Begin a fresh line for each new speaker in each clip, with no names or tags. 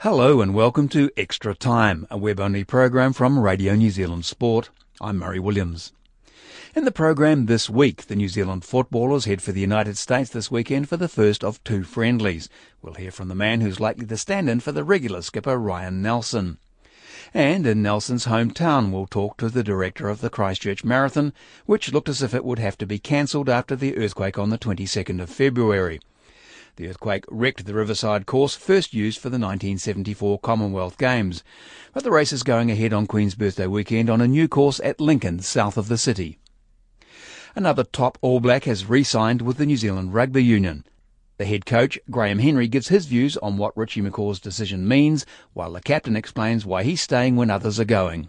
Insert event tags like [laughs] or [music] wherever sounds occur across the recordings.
Hello and welcome to Extra Time, a web only program from Radio New Zealand Sport. I'm Murray Williams. In the program this week, the New Zealand footballers head for the United States this weekend for the first of two friendlies. We'll hear from the man who's likely to stand in for the regular skipper Ryan Nelsen. And in Nelsen's hometown, we'll talk to the director of the Christchurch Marathon, which looked as if it would have to be cancelled after the earthquake on the 22nd of February. The earthquake wrecked the Riverside course first used for the 1974 Commonwealth Games, but the race is going ahead on Queen's Birthday weekend on a new course at Lincoln, south of the city. Another top All Black has re-signed with the New Zealand Rugby Union. The head coach, Graham Henry, gives his views on what Richie McCaw's decision means, while the captain explains why he's staying when others are going.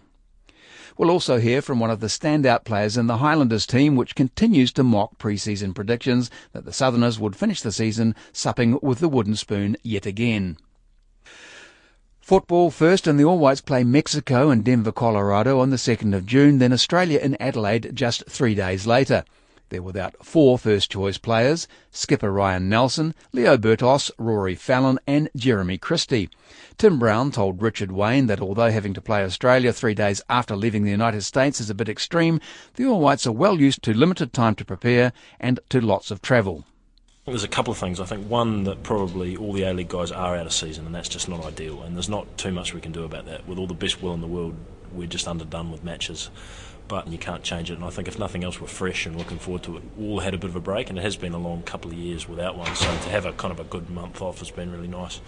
We'll also hear from one of the standout players in the Highlanders team, which continues to mock pre-season predictions that the Southerners would finish the season supping with the wooden spoon yet again. Football first, and the All Whites play Mexico and Denver, Colorado on the 2nd of June, then Australia in Adelaide just three days later. They're without four first choice players skipper Ryan Nelsen, Leo Bertos, Rory Fallon, and Jeremy Christie. Tim Brown told Richard Wayne that although having to play Australia three days after leaving the United States is a bit extreme, the All Whites are well used to limited time to prepare and to lots of travel.
There's a couple of things. I think one that probably all the A League guys are out of season, and that's just not ideal. And there's not too much we can do about that. With all the best will in the world, we're just underdone with matches. But you can't change it. And I think if nothing else, we're fresh and looking forward to it. All had a bit of a break, and it has been a long couple of years without one. So to have a kind of a good month off has been really nice.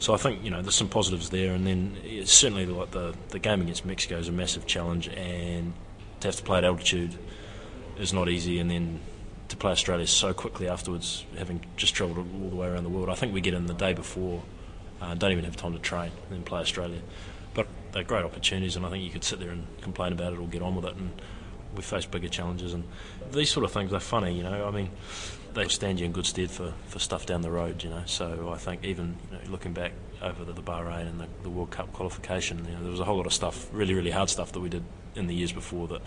So I think you know there's some positives there, and then certainly like the the game against Mexico is a massive challenge, and to have to play at altitude is not easy, and then to play Australia so quickly afterwards, having just travelled all the way around the world. I think we get in the day before, uh, don't even have time to train, and then play Australia. But they're great opportunities, and I think you could sit there and complain about it or get on with it. And we face bigger challenges, and these sort of things are funny, you know. I mean, they stand you in good stead for, for stuff down the road, you know. So I think even you know, looking back over the, the Bahrain and the, the World Cup qualification, you know, there was a whole lot of stuff, really, really hard stuff that we did in the years before that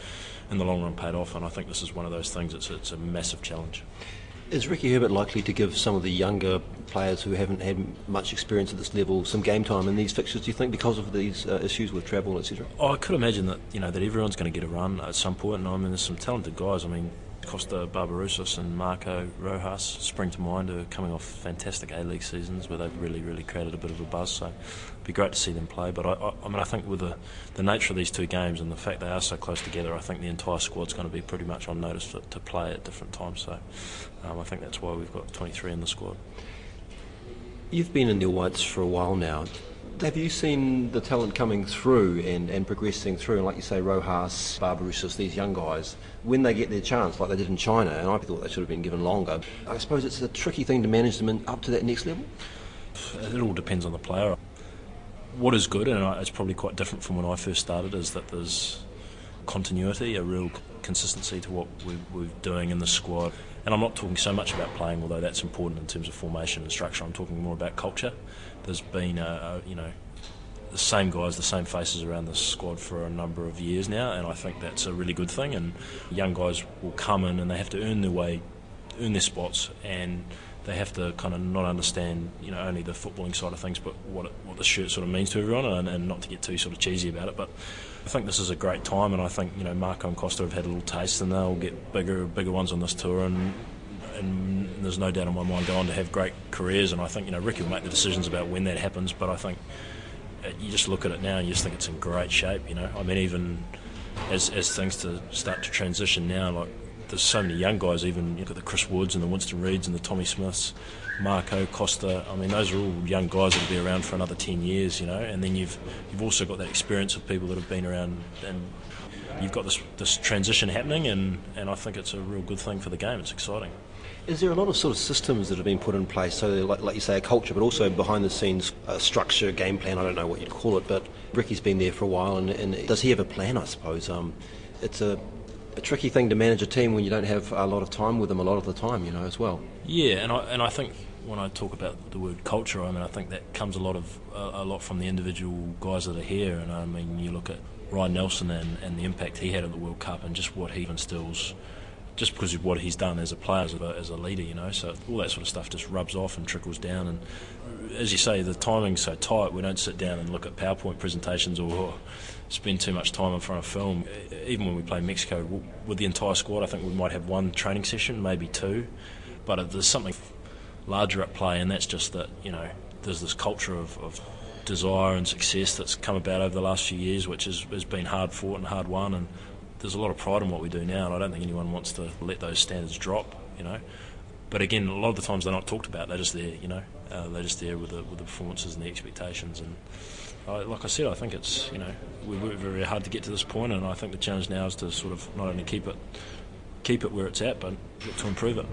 in the long run paid off. And I think this is one of those things, it's, it's a massive challenge.
Is Ricky Herbert likely to give some of the younger players who haven't had much experience at this level some game time in these fixtures? Do you think because of these uh, issues with travel, etc.?
Oh, I could imagine that you know that everyone's going to get a run at some point, and I mean there's some talented guys. I mean Kosta Barbarouses and Marco Rojas spring to mind are coming off fantastic A-League seasons where they've really, really created a bit of a buzz. So it'd be great to see them play. But I, I, I mean, I think with the, the nature of these two games and the fact they are so close together, I think the entire squad's going to be pretty much on notice for, to play at different times. So um, I think that's why we've got 23 in the squad.
You've been in the Whites for a while now. Have you seen the talent coming through and, and progressing through? And like you say, Rojas, Barbarouses, these young guys, when they get their chance, like they did in China, and I thought they should have been given longer. I suppose it's a tricky thing to manage them in, up to that next level.
It all depends on the player. What is good, and it's probably quite different from when I first started, is that there's continuity, a real consistency to what we're doing in the squad. And I'm not talking so much about playing, although that's important in terms of formation and structure. I'm talking more about culture. There's been, a, a, you know, the same guys, the same faces around the squad for a number of years now, and I think that's a really good thing. And young guys will come in and they have to earn their way, earn their spots, and they have to kind of not understand, you know, only the footballing side of things, but what it, what the shirt sort of means to everyone, and, and not to get too sort of cheesy about it. But I think this is a great time, and I think you know Marco and Kosta have had a little taste, and they'll get bigger, bigger ones on this tour, and and there's no doubt in my mind go on to have great careers. And I think you know Ricky will make the decisions about when that happens, but I think uh, you just look at it now and you just think it's in great shape. You know, I mean, even as as things to start to transition now, like there's so many young guys. Even look at the Chris Woods and the Winston Reids and the Tommy Smiths, Marco Kosta. I mean, those are all young guys that'll be around for another ten years. You know, and then you've you've also got that experience of people that have been around and you've got this this transition happening, and, and I think it's a real good thing for the game. It's exciting.
Is there a lot of sort of systems that have been put in place? So, like, like you say, a culture, but also behind the scenes, structure, game plan. I don't know what you'd call it, but Ricky's been there for a while, and, and does he have a plan? I suppose um, it's a, a tricky thing to manage a team when you don't have a lot of time with them a lot of the time, you know, as well.
Yeah, and I and I think when I talk about the word culture, I mean I think that comes a lot of a, a lot from the individual guys that are here, and I mean you look at Ryan Nelsen and, and the impact he had at the World Cup, and just what he instills just because of what he's done as a player, as a, as a leader, you know. So all that sort of stuff just rubs off and trickles down. And as you say, the timing's so tight. We don't sit down and look at PowerPoint presentations or spend too much time in front of film. Even when we play Mexico with the entire squad, I think we might have one training session, maybe two. But there's something larger at play, and that's just that you know there's this culture of, of desire and success that's come about over the last few years, which has, has been hard fought and hard won, and there's a lot of pride in what we do now, and I don't think anyone wants to let those standards drop, you know. But again, a lot of the times they're not talked about. They're just there, you know. Uh, they're just there with the, with the performances and the expectations. And uh, like I said, I think it's you know we worked very hard to get to this point, and I think the challenge now is to sort of not only keep it keep it where it's at, but to improve it.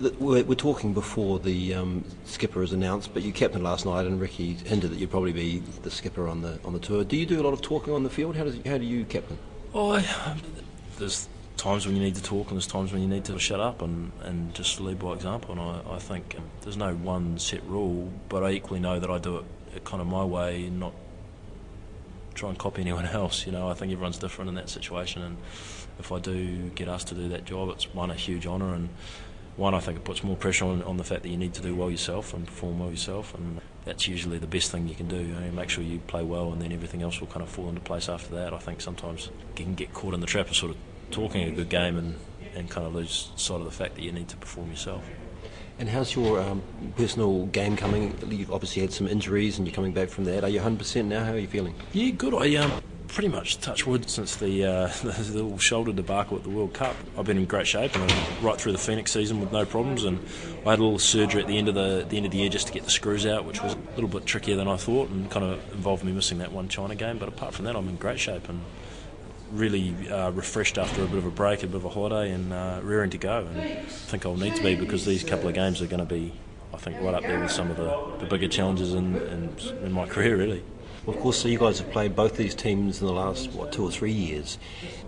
We're, talking before the um, skipper is announced, but you captained last night, and Ricky hinted that you'd probably be the skipper on the on the tour. Do you do a lot of talking on the field? How does how do you captain?
Oh, there's times when you need to talk, and there's times when you need to shut up and, and just lead by example. And I, I think um, there's no one set rule, but I equally know that I do it kind of my way, and not try and copy [laughs] anyone else. You know, I think everyone's different in that situation, and if I do get asked to do that job, it's one a huge honour and one, I think it puts more pressure on, on the fact that you need to do well yourself and perform well yourself, and that's usually the best thing you can do. You know, make sure you play well, and then everything else will kind of fall into place after that. I think sometimes you can get caught in the trap of sort of talking a good game and, and kind of lose sight of the fact that you need to perform yourself.
And how's your um, personal game coming? You've obviously had some injuries, and you're coming back from that. Are you 100% now? How are you feeling?
Yeah, good. I um, pretty much touch wood since the, uh, [laughs] the little shoulder debacle at the World Cup. I've been in great shape and right through the Phoenix season with no problems. And I had a little surgery at the end of the, the end of the year just to get the screws out, which was a little bit trickier than I thought and kind of involved me missing that one China game. But apart from that, I'm in great shape and really uh, refreshed after a bit of a break, a bit of a holiday, and uh, rearing to go. And I think I'll need to be because these couple of games are going to be, I think, right up there with some of the, the bigger challenges in, in, in my [laughs] career, really.
Of course, you guys have played both these teams in the last, what, two or three years.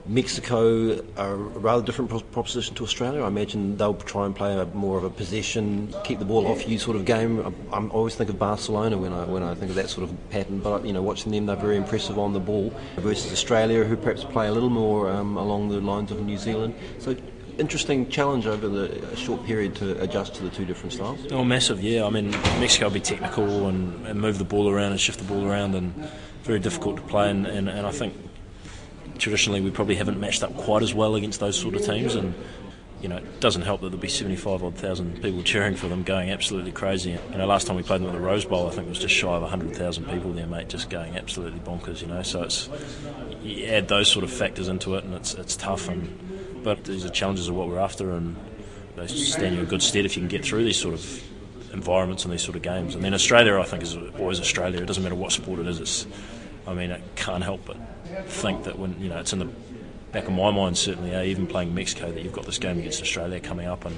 Mexico are a rather different proposition to Australia. I imagine they'll try and play a more of a possession, keep the ball off you sort of game. I, I always think of Barcelona when I when I think of that sort of pattern. But you know, watching them, they're very impressive on the ball versus Australia, who perhaps play a little more um, along the lines of New Zealand. So interesting challenge over the short period to adjust to the two different styles?
Oh, massive, yeah. I mean, Mexico will be technical and, and move the ball around and shift the ball around and very difficult to play. And, and, and I think traditionally we probably haven't matched up quite as well against those sort of teams. And you know, it doesn't help that there'll be 75 odd thousand people cheering for them, going absolutely crazy. You know, last time we played them at the Rose Bowl, I think it was just shy of 100,000 people there, mate, just going absolutely bonkers. You know, so it's you add those sort of factors into it, and it's it's tough. And but these are challenges of what we're after, and they stand you in good stead if you can get through these sort of environments and these sort of games. And then Australia, I think, is always Australia. It doesn't matter what sport it is. It's, I mean, I can't help but think that when you know it's in the back of my mind, certainly, uh, even playing Mexico, that you've got this game against Australia coming up, and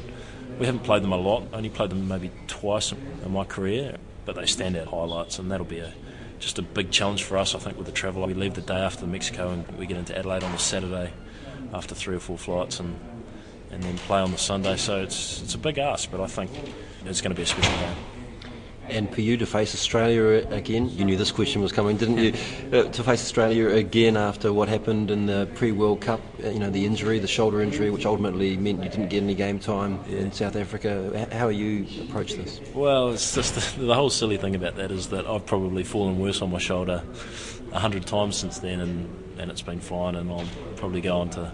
we haven't played them a lot. Only played them maybe twice in my career, but they stand out highlights, and that'll be a just a big challenge for us, I think, with the travel. We leave the day after Mexico, and we get into Adelaide on the Saturday after three or four flights, and and then play on the Sunday. So it's it's a big ask, but I think it's going to be a special game.
And for you to face Australia again, you knew this question was coming, didn't you? Uh, to face Australia again after what happened in the pre-World Cup, uh, you know, the injury, the shoulder injury, which ultimately meant you didn't get any game time yeah. in South Africa. How are you approach this?
Well, it's just [laughs] the, the, whole silly thing about that is that I've probably fallen worse on my shoulder a hundred times since then, and, and it's been fine, and I'll probably go on to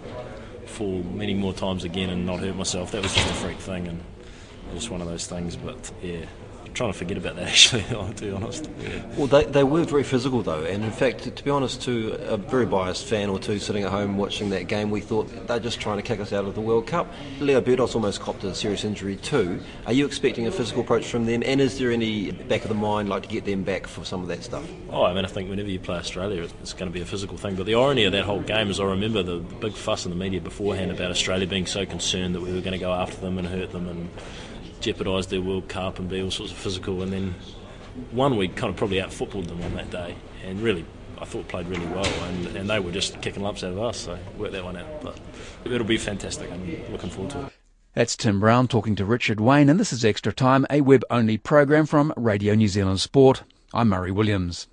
fall many more times again and not hurt myself. That was just a freak thing, and just one of those things. But yeah, trying to forget about that [laughs] actually, I'll be honest. Yeah.
Well, they, they were very physical though, and in fact, to be honest, to a very biased fan or two sitting at home watching that game, we thought they're just trying to kick us out of the World Cup. Leo Bertos almost copped a serious injury too. Are you expecting a physical approach from them, and is there any back of the mind like to get them back for some of that stuff?
Oh, I mean, I think whenever you play Australia, it's going to be a physical thing. But the irony of that whole game is I remember the big fuss in the media beforehand about Australia being so concerned that we were going to go after them and hurt them and jeopardise their World Cup and be all sorts of physical. And then one, we kind of probably out footballed them on that day, and really, I thought played really well. And, and they were just kicking lumps out of us, so worked that one out. But it'll be fantastic. I'm looking forward to it.
That's Tim Brown talking to Richard Wayne, and this is Extra Time, a web only program from Radio New Zealand Sport. I'm Murray Williams.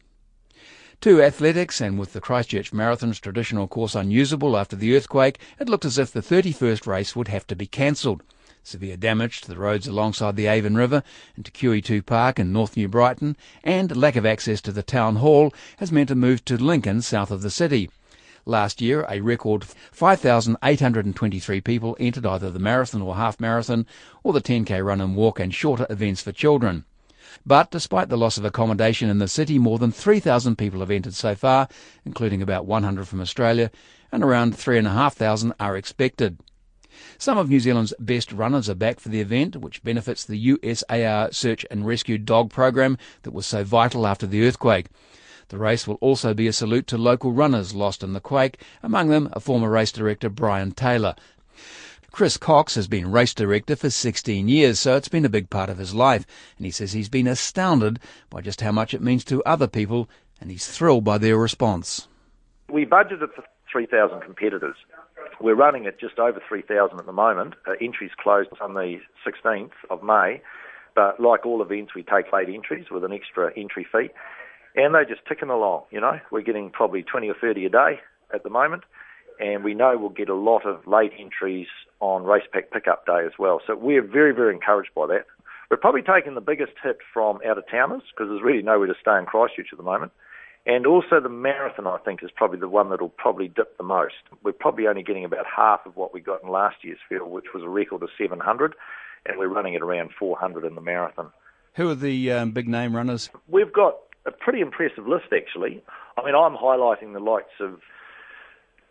To athletics, and with the Christchurch Marathon's traditional course unusable after the earthquake, it looked as if the 31st race would have to be cancelled. Severe damage to the roads alongside the Avon River and to QE2 Park in North New Brighton and lack of access to the town hall has meant a move to Lincoln south of the city. Last year, a record 5,823 people entered either the marathon or half marathon or the 10k run and walk and shorter events for children. But despite the loss of accommodation in the city, more than 3,000 people have entered so far, including about 100 from Australia, and around 3,500 are expected. Some of New Zealand's best runners are back for the event, which benefits the USAR Search and Rescue Dog program that was so vital after the earthquake. The race will also be a salute to local runners lost in the quake, among them a former race director Brian Taylor. Chris Cox has been race director for 16 years, so it's been a big part of his life, and he says he's been astounded by just how much it means to other people, and he's thrilled by their response.
We budgeted for 3,000 competitors. We're running at just over 3,000 at the moment. Uh, entries closed on the 16th of May, but like all events, we take late entries with an extra entry fee, and they're just ticking along. You know, we're getting probably 20 or 30 a day at the moment, and we know we'll get a lot of late entries on race pack pickup day as well. So we're very, very encouraged by that. We're probably taking the biggest hit from out of towners because there's really nowhere to stay in Christchurch at the moment. And also the marathon, I think, is probably the one that'll probably dip the most. We're probably only getting about half of what we got in last year's field, which was a record of 700, and we're running at around 400 in the marathon.
Who are the um, big name runners?
We've got a pretty impressive list, actually. I mean, I'm highlighting the likes of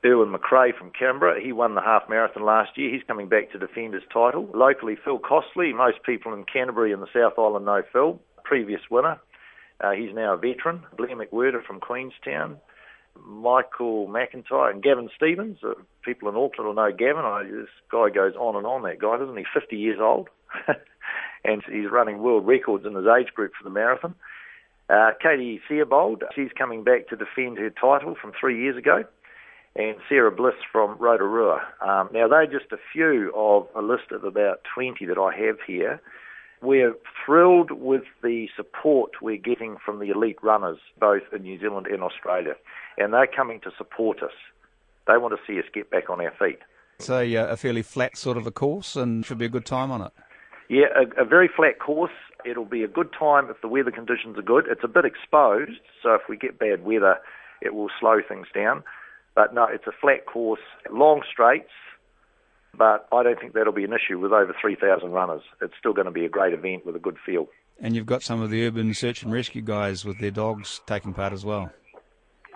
Erwin McRae from Canberra. He won the half marathon last year. He's coming back to defend his title. Locally, Phil Costley. Most people in Canterbury and the South Island know Phil, previous winner. Uh, he's now a veteran. Blair McWhirter from Queenstown. Michael McIntyre and Gavin Stevens. Uh, people in Auckland will know Gavin. I, this guy goes on and on, that guy, doesn't he? 50 years old. [laughs] and he's running world records in his age group for the marathon. Uh, Katie Searbold, she's coming back to defend her title from three years ago. And Sarah Bliss from Rotorua. Um, now, they're just a few of a list of about 20 that I have here. We're thrilled with the support we're getting from the elite runners, both in New Zealand and Australia, and they're coming to support us. They want to see us get back on our feet.
It's a, uh, a fairly flat sort of a course and should be a good time on it.
Yeah, a, a very flat course. It'll be a good time if the weather conditions are good. It's a bit exposed, so if we get bad weather, it will slow things down. But no, it's a flat course, long straights, but I don't think that'll be an issue with over 3,000 runners. It's still going to be a great event with a good feel.
And you've got some of the urban search and rescue guys with their dogs taking part as well.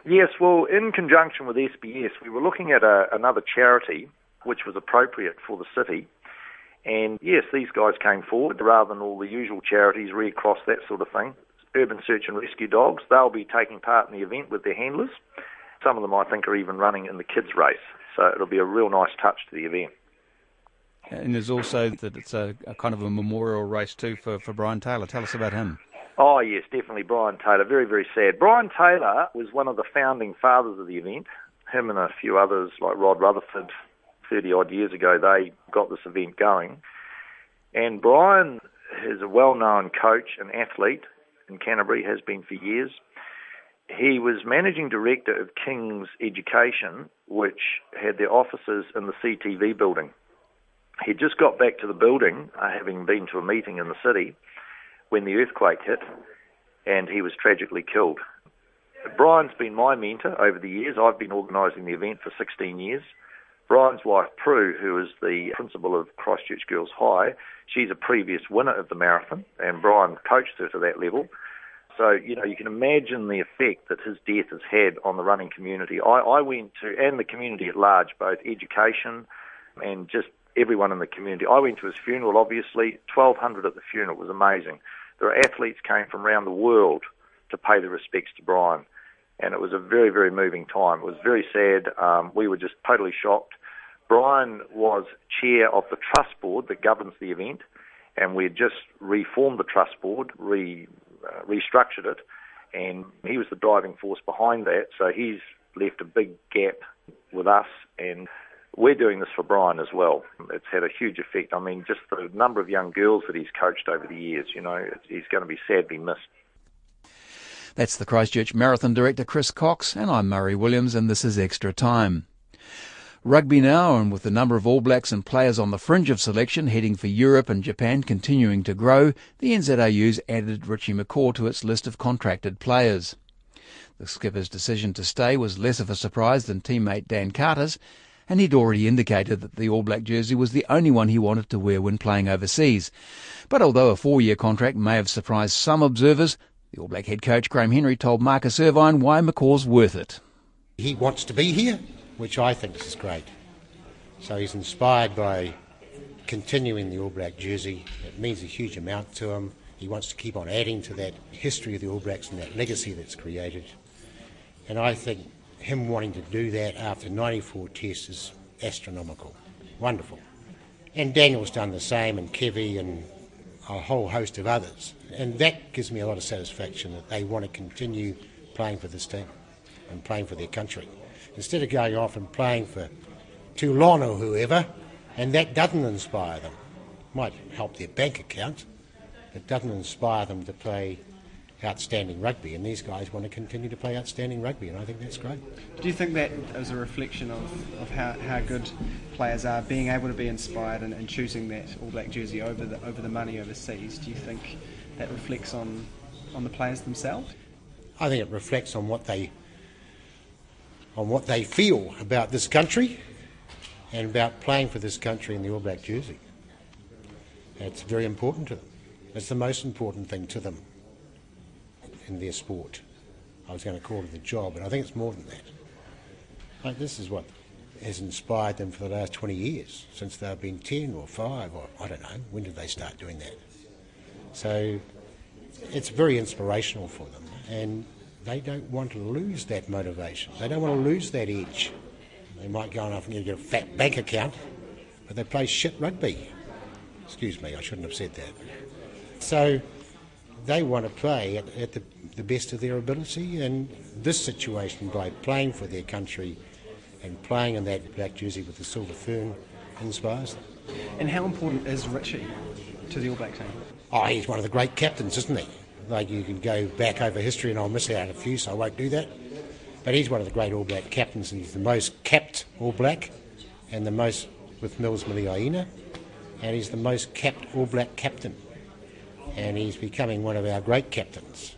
Yes, well, in conjunction with SBS, we were looking at a, another charity which was appropriate for the city. And yes, these guys came forward rather than all the usual charities, Red Cross, that sort of thing. Urban Search and Rescue Dogs, they'll be taking part in the event with their handlers. Some of them, I think, are even running in the kids' race. So it'll be a real nice touch to the event.
And there's also that it's a, a, kind of a memorial race too for, for Brian Taylor. Tell us about him.
Oh yes, definitely Brian Taylor. Very very sad. Brian Taylor was one of the founding fathers of the event. Him and a few others like Rod Rutherford, thirty odd years ago, they got this event going. And Brian is a well-known coach and athlete in Canterbury, has been for years. He was managing director of King's Education, which had their offices in the CTV building he just got back to the building, uh, having been to a meeting in the city, when the earthquake hit, and he was tragically killed. Brian's been my mentor over the years. I've been organising the event for 16 years, Brian's wife, Prue, who is the principal of Christchurch Girls High, she's a previous winner of the marathon, and Brian coached her to that level. So, you know, you can imagine the effect that his death has had on the running community. I, I went to, and the community at large, both education and just everyone in the community. I went to his funeral, obviously, 1,200 at the funeral. Was amazing. There athletes came from around the world to pay their respects to Brian. And it was a very, very moving time. It was very sad. Um, we were just totally shocked. Brian was chair of the trust board that governs the event, and we had just reformed the trust board, re, uh, restructured it, and he was the driving force behind that. So he's left a big gap with us, and we're doing this for Brian as well. It's had a huge effect. I mean, just the number of young girls that he's coached over the years, you know, he's going to be sadly missed.
That's the Christchurch Marathon Director Chris Cox, and I'm Murray Williams, and this is Extra Time. Rugby now, and with the number of All Blacks and players on the fringe of selection heading for Europe and Japan continuing to grow, the NZRU's added Richie McCaw to its list of contracted players. The skipper's decision to stay was less of a surprise than teammate Dan Carter's, and he'd already indicated that the All Black jersey was the only one he wanted to wear when playing overseas. But although a four-year contract may have surprised some observers, the All Black head coach Graham Henry told Marcus Irvine why McCaw's worth it.
He wants to be here which I think is great. So he's inspired by continuing the All Black jersey. It means a huge amount to him. He wants to keep on adding to that history of the All Blacks and that legacy that's created. And I think him wanting to do that after 94 tests is astronomical. Wonderful. And Daniel's done the same, and Kevy, and a whole host of others. And that gives me a lot of satisfaction that they want to continue playing for this team and playing for their country instead of going off and playing for Toulon or whoever, and that doesn't inspire them. Might help their bank account, but doesn't inspire them to play outstanding rugby, and these guys want to continue to play outstanding rugby, and I think that's great.
Do you think that is a reflection of, of how, how good players are, being able to be inspired and, and choosing that All Black jersey over the, over the money overseas? Do you think that reflects on, on the players themselves?
I think it reflects on what they on what they feel about this country and about playing for this country in the All Black jersey. It's very important to them. It's the most important thing to them in their sport. I was going to call it the job, but I think it's more than that. Like this is what has inspired them for the last 20 years, since they've been 10 or 5 or I don't know, when did they start doing that? So it's very inspirational for them. And they don't want to lose that motivation. They don't want to lose that edge. They might go off and get a fat bank account, but they play shit rugby. Excuse me, I shouldn't have said that. So they want to play at, at the, the best of their ability, and this situation, by playing for their country and playing in that black jersey with the silver fern, inspires them.
And how important is Richie to the All Black team?
Oh, he's one of the great captains, isn't he? Like you can go back over history, and I'll miss out a few, so I won't do that. But he's one of the great All Black captains, and he's the most capped All Black, and the most with Mils Muliaina, and he's the most capped All Black captain, and he's becoming one of our great captains.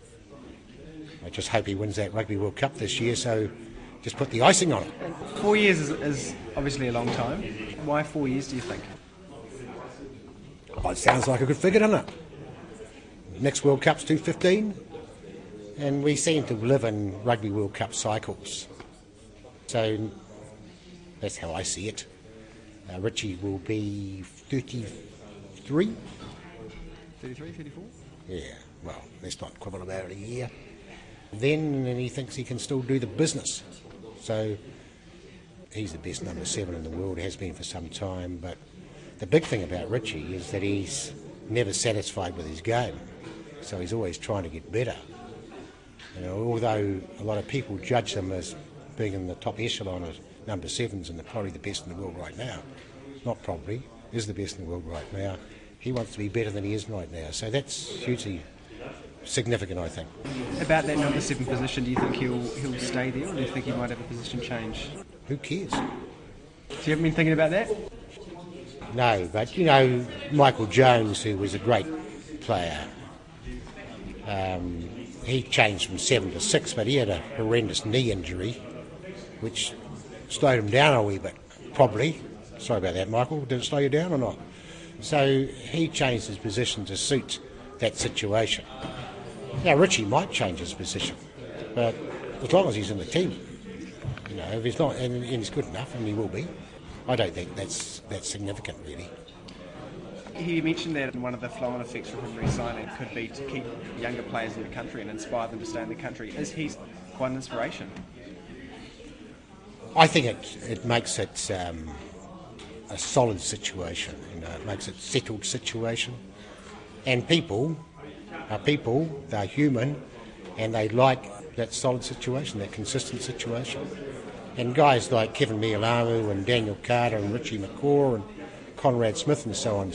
I just hope he wins that Rugby World Cup this year, so just put the icing on it.
Four years is, is obviously a long time. Why four years, do you think?
Oh, it sounds like a good figure, doesn't it? next World Cup's 2015, and we seem to live in Rugby World Cup cycles. So that's how I see it. Uh, Richie will be 33.
33, 34?
Yeah, well, let's not quibble about a year. Then and he thinks he can still do the business. So he's the best number seven in the world, has been for some time. But the big thing about Richie is that he's never satisfied with his game so he's always trying to get better. You know, although a lot of people judge him as being in the top echelon of number sevens and probably the best in the world right now, not probably, is the best in the world right now. He wants to be better than he is right now, so that's hugely significant, I think.
About that number seven position, do you think he'll he'll stay there, or do you think he might have a position change?
Who cares? So
you haven't been thinking about that?
No, but you know, Michael Jones, who was a great player, um, he changed from seven to six, but he had a horrendous knee injury, which slowed him down a wee bit. probably. Sorry about that, Michael. Did it slow you down or not? So he changed his position to suit that situation. Now Richie might change his position, but as long as he's in the team, you know, if he's not and, and he's good enough, and he will be, I don't think that's that's significant really.
He mentioned that one of the flow-on effects from him resigning could be to keep younger players in the country and inspire them to stay in the country. Is he quite an inspiration?
I think it it makes it um, a solid situation. You know, it makes it settled situation, and people are people. They're human, and they like that solid situation, that consistent situation. And guys like Keven Mealamu and Daniel Carter and Richie McCaw and Conrad Smith and so on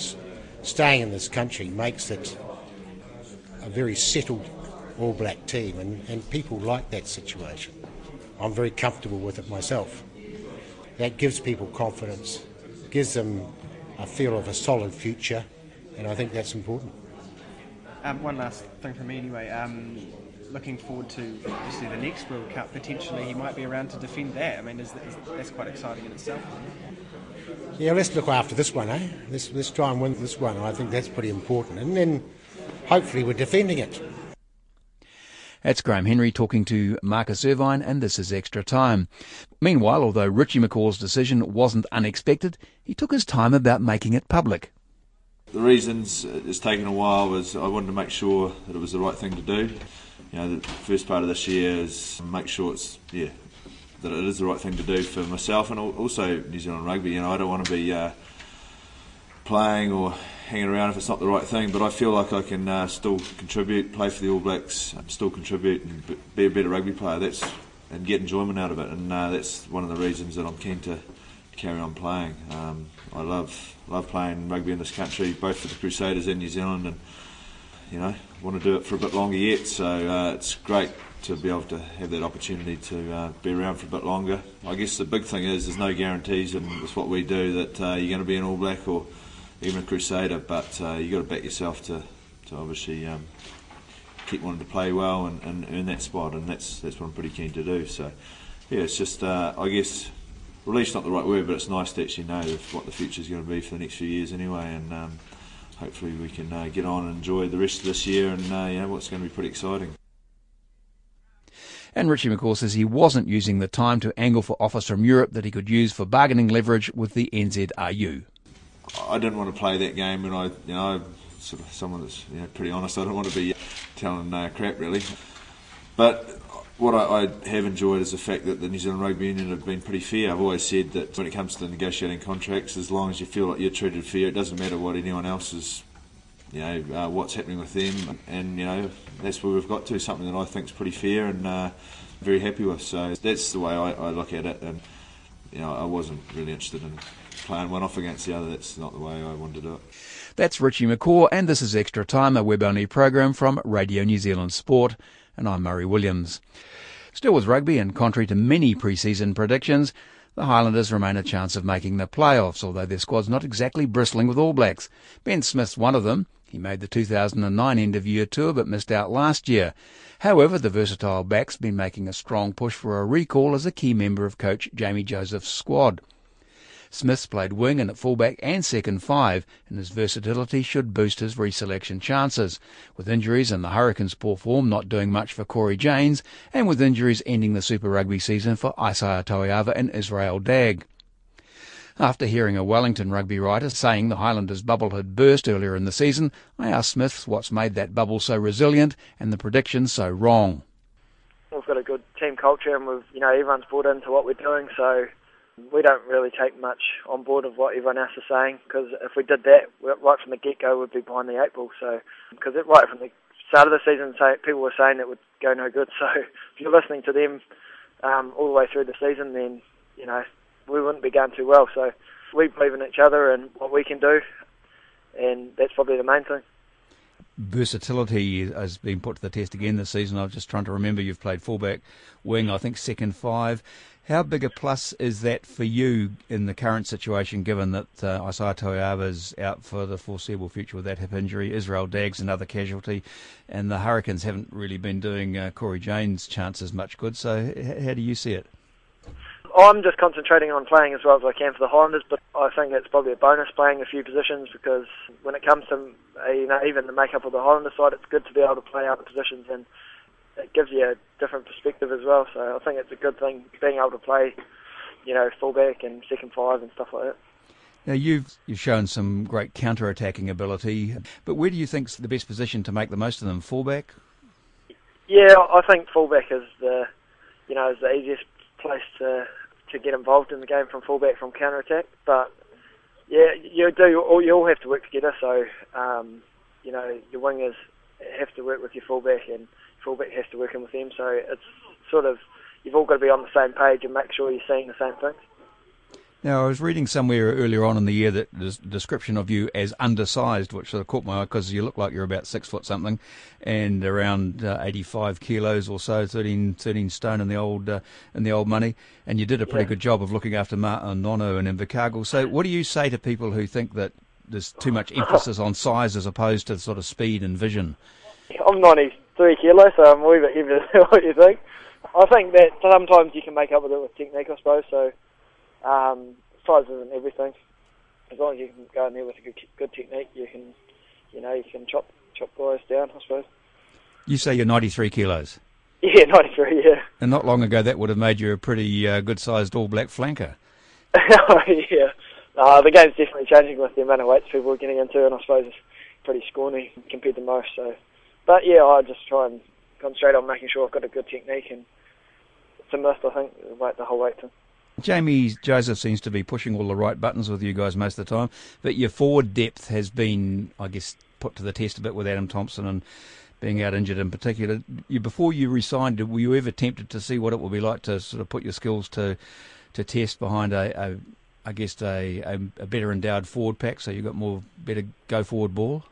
staying in this country makes it a very settled All Black team, and, and people like that situation. I'm very comfortable with it myself. That gives people confidence, gives them a feel of a solid future, and I think that's important.
Um, one last thing from me, anyway. Um, looking forward to obviously the next World Cup. Potentially, he might be around to defend that. I mean, is, is, that's quite exciting in itself.
Yeah, let's look after this one, eh? Let's, let's try and win this one. I think that's pretty important. And then hopefully we're defending it.
That's Graham Henry talking to Marcus Irvine, and this is Extra Time. Meanwhile, although Richie McCaw's decision wasn't unexpected, he took his time about making it public.
The reasons it's taken a while was I wanted to make sure that it was the right thing to do. You know, the first part of this year is make sure it's yeah that it is the right thing to do for myself and also New Zealand rugby. You know, I don't want to be uh, playing or hanging around if it's not the right thing, but I feel like I can uh, still contribute, play for the All Blacks, still contribute and be a better rugby player. That's and get enjoyment out of it, and uh, that's one of the reasons that I'm keen to carry on playing. Um, I love love playing rugby in this country, both for the Crusaders and New Zealand, and you know want to do it for a bit longer yet. So uh, it's great to be able to have that opportunity to uh, be around for a bit longer. I guess the big thing is there's no guarantees and with what we do that uh, you're going to be an All Black or even a Crusader, but uh, you've got to back yourself to, to obviously um, keep wanting to play well and, and, earn that spot, and that's that's what I'm pretty keen to do. So yeah, it's just uh, I guess relief's not the right word, but it's nice to actually know what the future is going to be for the next few years anyway, and um, hopefully we can uh, get on and enjoy the rest of this year, and uh, you know what's going to be pretty exciting.
And Richie McCaw says he wasn't using the time to angle for offers from Europe that he could use for bargaining leverage with the NZRU.
I didn't want to play that game, and I, you know, sort of someone that's you know pretty honest. I don't want to be telling uh, crap really, but what I, I, have enjoyed is the fact that the New Zealand Rugby Union have been pretty fair. I've always said that when it comes to negotiating contracts, as long as you feel like you're treated fair, it doesn't matter what anyone else is, you know, uh, what's happening with them, and you know that's where we've got to. Something that I think is pretty fair and uh, very happy with. So that's the way I, I look at it, and you know, I wasn't really interested in playing one off against the other. That's not the way I wanted to do it.
That's Richie McCaw, and this is Extra Time, a web only program from Radio New Zealand Sport, and I'm Murray Williams. Still with rugby, and contrary to many pre season predictions, the Highlanders remain a chance of making the playoffs, although their squad's not exactly bristling with All Blacks. Ben Smith's one of them. He made the 2009 end of year tour but missed out last year. However, the versatile back's been making a strong push for a recall as a key member of coach Jamie Joseph's squad. Smith's played wing and at fullback and second five, and his versatility should boost his reselection chances. With injuries and the Hurricanes' poor form not doing much for Cory Janes, and with injuries ending the Super Rugby season for Isaia Toeava and Israel Dagg. After hearing a Wellington rugby writer saying the Highlanders' bubble had burst earlier in the season, I asked Smith what's made that bubble so resilient and the predictions so wrong.
We've got a good team culture and we've, you know, everyone's bought into what we're doing, so we don't really take much on board of what everyone else is saying because if we did that right from the get-go, we'd be behind the eight ball. So because right from the start of the season, people were saying it would go no good. [laughs] So if you're listening to them um, all the way through the season, then you know we wouldn't be going too well. So we believe in each other and what we can do, and that's probably the main thing
versatility has been put to the test again this season. I'm just trying to remember you've played fullback, wing, I think second five. How big a plus is that for you in the current situation, given that uh, Isaia Toeava is out for the foreseeable future with that hip injury, Israel Dagg's another casualty, and the Hurricanes haven't really been doing uh, Cory Jane's chances much good. So, h- how do you see it?
I'm just concentrating on playing as well as I can for the Highlanders, but I think it's probably a bonus playing a few positions because when it comes to uh, you know even the makeup of the Highlander side, it's good to be able to play other positions and it gives you a different perspective as well. So I think it's a good thing being able to play, you know, fullback and second five and stuff like that.
Now you've you've shown some great counter-attacking ability, but where do you think's the best position to make the most of them? Fullback.
Yeah, I think fullback is the, you know, is the easiest place to to get involved in the game from fullback from counter attack. But yeah, you do. You all have to work together. So um, you know, your wingers have to work with your fullback, and fullback has to work in with them. So it's sort of you've all got to be on the same page and make sure you're seeing the same things.
Now, I was reading somewhere earlier on in the year that the description of you as undersized, which sort of caught my eye because you look like you're about six foot something and around uh, 85 kilos or so, 13, 13 stone in the old uh, in the old money. And you did a pretty yeah. good job of looking after Martin Nonu and Invercargill. So, what do you say to people who think that there's too much [laughs] emphasis on size as opposed to sort of speed and vision?
I'm 93 kilos, so I'm wee bit heavier [laughs] than what you think. I think that sometimes you can make up with it with technique, I suppose. So um, size isn't everything. As long as you can go in there with a good, good technique, you can, you know, you can chop chop guys down. I suppose.
You say you're 93 kilos. [laughs]
Yeah, 93. Yeah.
And not long ago, that would have made you a pretty uh, good-sized All Black flanker. [laughs]
yeah. Uh, the game's definitely changing with the amount of weights people are getting into, and I suppose it's pretty scrawny compared to most. So, but yeah, I just try and concentrate on making sure I've got a good technique, and it's a myth, I think, weight the whole way thing.
Jamie Joseph seems to be pushing all the right buttons with you guys most of the time, but your forward depth has been, I guess, put to the test a bit with Adam Thompson and being out injured in particular. You, before you resigned, were you ever tempted to see what it would be like to sort of put your skills to to test behind a, a I guess a, a better endowed forward pack, so you got more better go forward ball?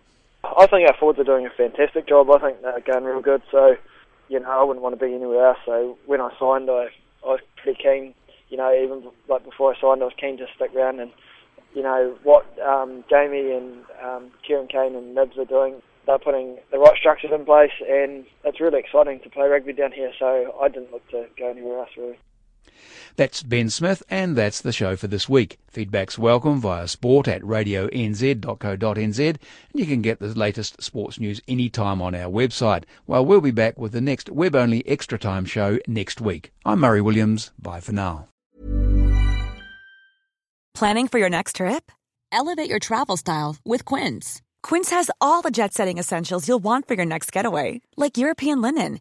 I think our forwards are doing a fantastic job. I think they're going real good. So, you know, I wouldn't want to be anywhere else. So when I signed, I, I was pretty keen you know, even like before I signed, I was keen to stick around and, you know, what um, Jamie and um, Kieran Kane and Nibs are doing, they're putting the right structures in place, and it's really exciting to play rugby down here. So I didn't look to go anywhere else really.
That's Ben Smith, and that's the show for this week. Feedback's welcome via sport at radionz.co.nz, and you can get the latest sports news anytime on our website. Well, we'll be back with the next web only extra time show next week. I'm Murray Williams. Bye for now.
Planning for your next trip? Elevate your travel style with Quince. Quince has all the jet setting essentials you'll want for your next getaway, like European linen,